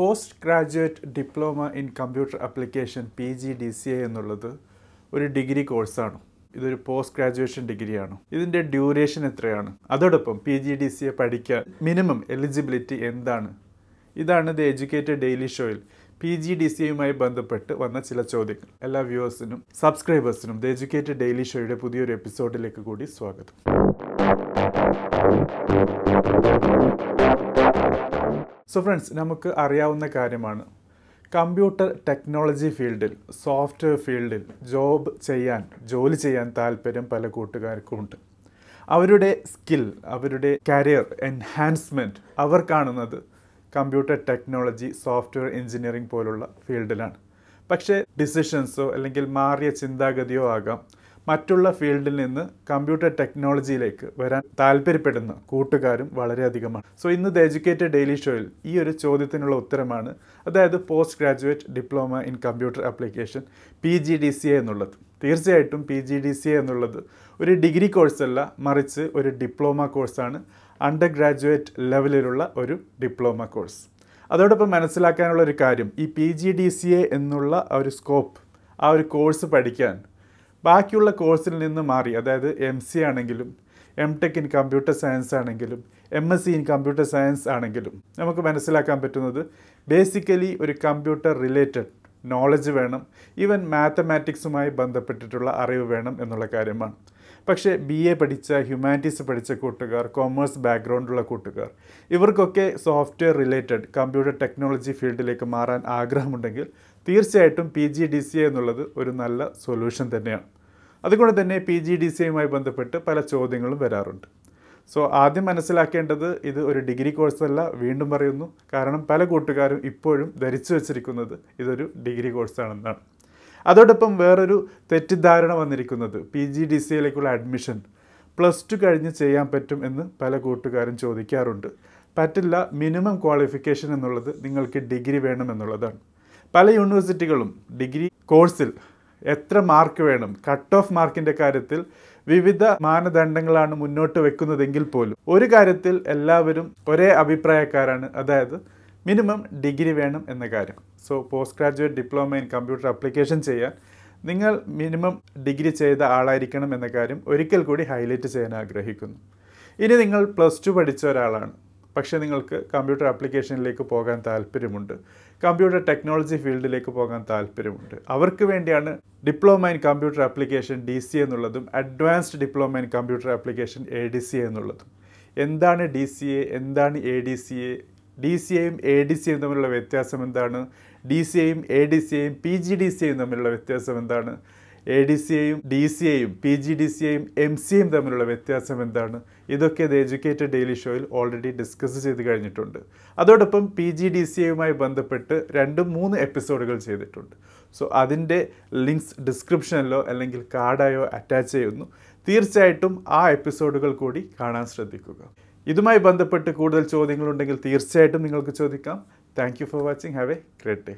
Post graduate diploma in computer application P G D C A എന്നുള്ളത് ഒരു degree കോഴ്സാണ്. ഇതൊരു പോസ്റ്റ് ഗ്രാജുവേഷൻ ഡിഗ്രിയാണ്. ഇതിന്റെ ഡ്യൂറേഷൻ എത്രയാണ്? അതോടൊപ്പം P G D C A പഠിക്കാൻ മിനിമം എലിജിബിലിറ്റി എന്താണ്? ഇതാണ് ദ എഡ്യൂക്കേറ്റഡ് ഡെയിലി ഷോയിൽ പി ജി ഡി സി എയുമായി ബന്ധപ്പെട്ട് വന്ന ചില ചോദ്യങ്ങൾ. എല്ലാ വ്യൂവേഴ്സിനും സബ്സ്ക്രൈബേഴ്സിനും ദ എഡ്യൂക്കേറ്റഡ് ഡെയിലി ഷോയുടെ പുതിയൊരു എപ്പിസോഡിലേക്ക് കൂടി സ്വാഗതം. സോ ഫ്രണ്ട്സ് നമുക്ക് അറിയാവുന്ന കാര്യമാണ്. കമ്പ്യൂട്ടർ ടെക്നോളജി ഫീൽഡിൽ സോഫ്റ്റ്വെയർ ഫീൽഡിൽ ജോബ് ചെയ്യാൻ ജോലി ചെയ്യാൻ താല്പര്യം പല കൂട്ടുകാർക്കും ഉണ്ട്. അവരുടെ സ്കിൽ അവരുടെ കരിയർ എൻഹാൻസ്മെന്റ് അവർ കാണുന്നത് കമ്പ്യൂട്ടർ ടെക്നോളജി സോഫ്റ്റ്വെയർ എഞ്ചിനീയറിംഗ് പോലുള്ള ഫീൽഡിലാണ് പക്ഷേ ഡിസിഷൻസോ അല്ലെങ്കിൽ മാറിയ ചിന്താഗതിയോ ആകാം. മറ്റുള്ള ഫീൽഡിൽ നിന്ന് കമ്പ്യൂട്ടർ ടെക്നോളജിയിലേക്ക് വരാൻ താല്പര്യപ്പെടുന്ന കൂട്ടുകാരും വളരെയധികമാണ്. സോ ഇന്ന് ദ എഡ്യൂക്കേറ്റഡ് ഡെയിലി ഷോയിൽ ഈ ഒരു ചോദ്യത്തിനുള്ള ഉത്തരമാണ് അതായത് post graduate diploma in computer application P G D C A എന്നുള്ളത്. തീർച്ചയായിട്ടും P G D C A എന്നുള്ളത് ഒരു ഡിഗ്രി കോഴ്സല്ല മറിച്ച് ഒരു ഡിപ്ലോമ കോഴ്സാണ്. അണ്ടർ ഗ്രാജുവേറ്റ് ലെവലിലുള്ള ഒരു ഡിപ്ലോമ കോഴ്സ്. അതോടൊപ്പം മനസ്സിലാക്കാനുള്ള ഒരു കാര്യം ഈ P G D C A എന്നുള്ള ആ ഒരു സ്കോപ്പ് ആ ഒരു കോഴ്സ് പഠിക്കാൻ ബാക്കിയുള്ള കോഴ്സിൽ നിന്ന് മാറി അതായത് എം സി ആണെങ്കിലും M tech in computer science ആണെങ്കിലും M S C in computer science ആണെങ്കിലും നമുക്ക് മനസ്സിലാക്കാൻ പറ്റുന്നത് ബേസിക്കലി ഒരു കമ്പ്യൂട്ടർ റിലേറ്റഡ് നോളജ് വേണം ഈവൻ മാത്തമാറ്റിക്സുമായി ബന്ധപ്പെട്ടിട്ടുള്ള അറിവ് വേണം എന്നുള്ള കാര്യമാണ്. പക്ഷേ ബി എ പഠിച്ച ഹ്യൂമാനിറ്റീസ് പഠിച്ച കൂട്ടുകാർ കോമേഴ്സ് ബാക്ക്ഗ്രൗണ്ടുള്ള കൂട്ടുകാർ ഇവർക്കൊക്കെ സോഫ്റ്റ്വെയർ റിലേറ്റഡ് കമ്പ്യൂട്ടർ ടെക്നോളജി ഫീൽഡിലേക്ക് മാറാൻ ആഗ്രഹമുണ്ടെങ്കിൽ തീർച്ചയായിട്ടും P G D C A എന്നുള്ളത് ഒരു നല്ല സൊല്യൂഷൻ തന്നെയാണ്. അതുകൊണ്ട് തന്നെ പി ജി ഡി സി എയുമായി ബന്ധപ്പെട്ട് പല ചോദ്യങ്ങളും വരാറുണ്ട്. സോ ആദ്യം മനസ്സിലാക്കേണ്ടത് ഇത് ഒരു ഡിഗ്രി കോഴ്സല്ല വീണ്ടും പറയുന്നു. കാരണം പല കൂട്ടുകാരും ഇപ്പോഴും ധരിച്ചു വച്ചിരിക്കുന്നത് ഇതൊരു ഡിഗ്രി കോഴ്സാണെന്നാണ് അതോടൊപ്പം വേറൊരു തെറ്റിദ്ധാരണ വന്നിരിക്കുന്നത് പി ജി ഡി സി എയിലേക്കുള്ള അഡ്മിഷൻ പ്ലസ് ടു കഴിഞ്ഞ് ചെയ്യാൻ പറ്റും എന്ന് പല കൂട്ടുകാരും ചോദിക്കാറുണ്ട്. പറ്റില്ല മിനിമം ക്വാളിഫിക്കേഷൻ എന്നുള്ളത് നിങ്ങൾക്ക് ഡിഗ്രി വേണമെന്നുള്ളതാണ് പല യൂണിവേഴ്സിറ്റികളും ഡിഗ്രി കോഴ്സിൽ എത്ര മാർക്ക് വേണം കട്ട് ഓഫ് മാർക്കിന്റെ കാര്യത്തിൽ വിവിധ മാനദണ്ഡങ്ങളാണ് മുന്നോട്ട് വെക്കുന്നതെങ്കിൽ പോലും ഒരു കാര്യത്തിൽ എല്ലാവരും ഒരേ അഭിപ്രായക്കാരാണ്. അതായത് മിനിമം ഡിഗ്രി വേണം എന്ന കാര്യം. So post graduate diploma in computer application ചെയ്യാൻ നിങ്ങൾ മിനിമം ഡിഗ്രി ചെയ്ത ആളായിരിക്കണം എന്ന കാര്യം ഒരിക്കൽ കൂടി ഹൈലൈറ്റ് ചെയ്യാൻ ആഗ്രഹിക്കുന്നു. ഇനി നിങ്ങൾ പ്ലസ് ടു പഠിച്ച ഒരാളാണ്. പക്ഷേ നിങ്ങൾക്ക് കമ്പ്യൂട്ടർ ആപ്ലിക്കേഷനിലേക്ക് പോകാൻ താല്പര്യമുണ്ട്. കമ്പ്യൂട്ടർ ടെക്നോളജി ഫീൽഡിലേക്ക് പോകാൻ താല്പര്യമുണ്ട്. അവർക്ക് വേണ്ടിയാണ് diploma in computer application D C എന്നുള്ളതും advanced diploma in computer application A D C എന്നുള്ളതും. എന്താണ് ഡി സി എ എന്താണ് A D C A? D C എയും എ ഡി സിയും തമ്മിലുള്ള വ്യത്യാസം എന്താണ്? ഡി സി എയും എ ഡി സി എയും പി ജി ഡി സി എയും തമ്മിലുള്ള വ്യത്യാസം എന്താണ്? എ ഡി സി എയും ഡി സി എയും പി ജി ഡി സി എയും എം സി എയും തമ്മിലുള്ള വ്യത്യാസം എന്താണ്? ഇതൊക്കെ ദ എഡ്യൂക്കേറ്റഡ് ഡെയിലി ഷോയിൽ ഓൾറെഡി ഡിസ്കസ് ചെയ്ത് കഴിഞ്ഞിട്ടുണ്ട്. അതോടൊപ്പം പി ജി ഡി സി എയുമായി ബന്ധപ്പെട്ട് രണ്ട് മൂന്ന് എപ്പിസോഡുകൾ ചെയ്തിട്ടുണ്ട്. സോ അതിന്റെ ലിങ്ക്സ് ഡിസ്ക്രിപ്ഷനിലോ അല്ലെങ്കിൽ കാർഡായോ അറ്റാച്ച് ചെയ്യുന്നു. തീർച്ചയായിട്ടും ആ എപ്പിസോഡുകൾ കൂടി കാണാൻ ശ്രദ്ധിക്കുക. ഇതുമായി ബന്ധപ്പെട്ട് കൂടുതൽ ചോദ്യങ്ങളുണ്ടെങ്കിൽ തീർച്ചയായിട്ടും നിങ്ങൾക്ക് ചോദിക്കാം. Thank you for watching have a great day